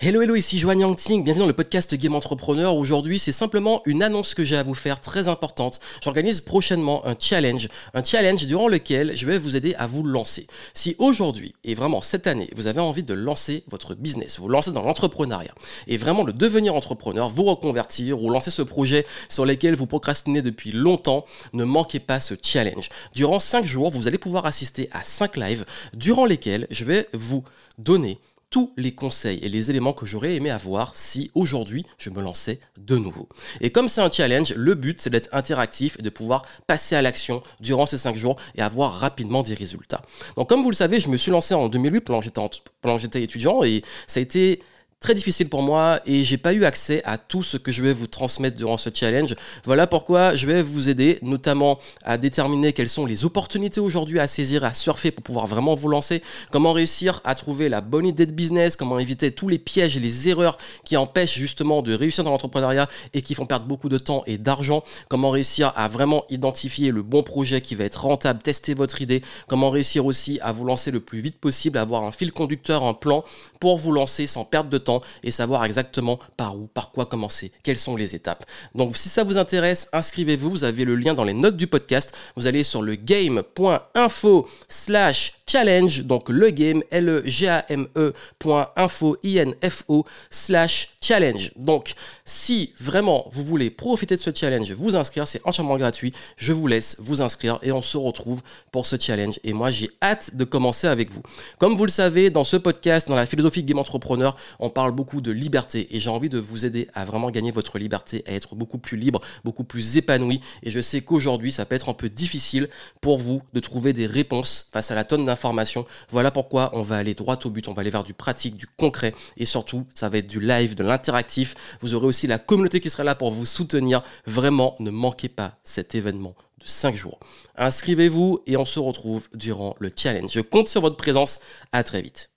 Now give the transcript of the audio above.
Hello hello, ici Joanne Yangting, bienvenue dans le podcast Game Entrepreneur. Aujourd'hui, c'est simplement une annonce que j'ai à vous faire très importante. J'organise prochainement un challenge, un challenge durant lequel je vais vous aider à vous lancer. Si aujourd'hui et vraiment cette année, vous avez envie de lancer votre business, vous lancer dans l'entrepreneuriat et vraiment de devenir entrepreneur, vous reconvertir ou lancer ce projet sur lequel vous procrastinez depuis longtemps, ne manquez pas ce challenge. Durant 5 jours, vous allez pouvoir assister à 5 lives durant lesquels je vais vous donner tous les conseils et les éléments que j'aurais aimé avoir si aujourd'hui je me lançais de nouveau. Et comme c'est un challenge, le but c'est d'être interactif et de pouvoir passer à l'action durant ces 5 jours et avoir rapidement des résultats. Donc comme vous le savez, je me suis lancé en 2008 pendant que j'étais étudiant et ça a été très difficile pour moi et j'ai pas eu accès à tout ce que je vais vous transmettre durant ce challenge. Voilà pourquoi je vais vous aider notamment à déterminer quelles sont les opportunités aujourd'hui à saisir, à surfer pour pouvoir vraiment vous lancer, comment réussir à trouver la bonne idée de business, comment éviter tous les pièges et les erreurs qui empêchent justement de réussir dans l'entrepreneuriat et qui font perdre beaucoup de temps et d'argent, comment réussir à vraiment identifier le bon projet qui va être rentable, tester votre idée, comment réussir aussi à vous lancer le plus vite possible, avoir un fil conducteur, un plan pour vous lancer sans perdre de temps et savoir exactement par où, par quoi commencer, quelles sont les étapes. Donc si ça vous intéresse, inscrivez-vous, vous avez le lien dans les notes du podcast, vous allez sur le game.info slash challenge, donc le game, L-E-G-A-M-E info, I-N-F-O, slash challenge. Donc, si vraiment vous voulez profiter de ce challenge, vous inscrire, c'est entièrement gratuit. Je vous laisse vous inscrire et on se retrouve pour ce challenge. Et moi, j'ai hâte de commencer avec vous. Comme vous le savez, dans ce podcast, dans la philosophie Game Entrepreneur, on parle beaucoup de liberté et j'ai envie de vous aider à vraiment gagner votre liberté, à être beaucoup plus libre, beaucoup plus épanoui. Et je sais qu'aujourd'hui, ça peut être un peu difficile pour vous de trouver des réponses face à la tonne d'informations. Voilà pourquoi on va aller droit au but, on va aller vers du pratique, du concret et surtout, ça va être du live, de l'interactif. Vous aurez aussi la communauté qui sera là pour vous soutenir. Vraiment, ne manquez pas cet événement de 5 jours. Inscrivez-vous et on se retrouve durant le challenge. Je compte sur votre présence. À très vite.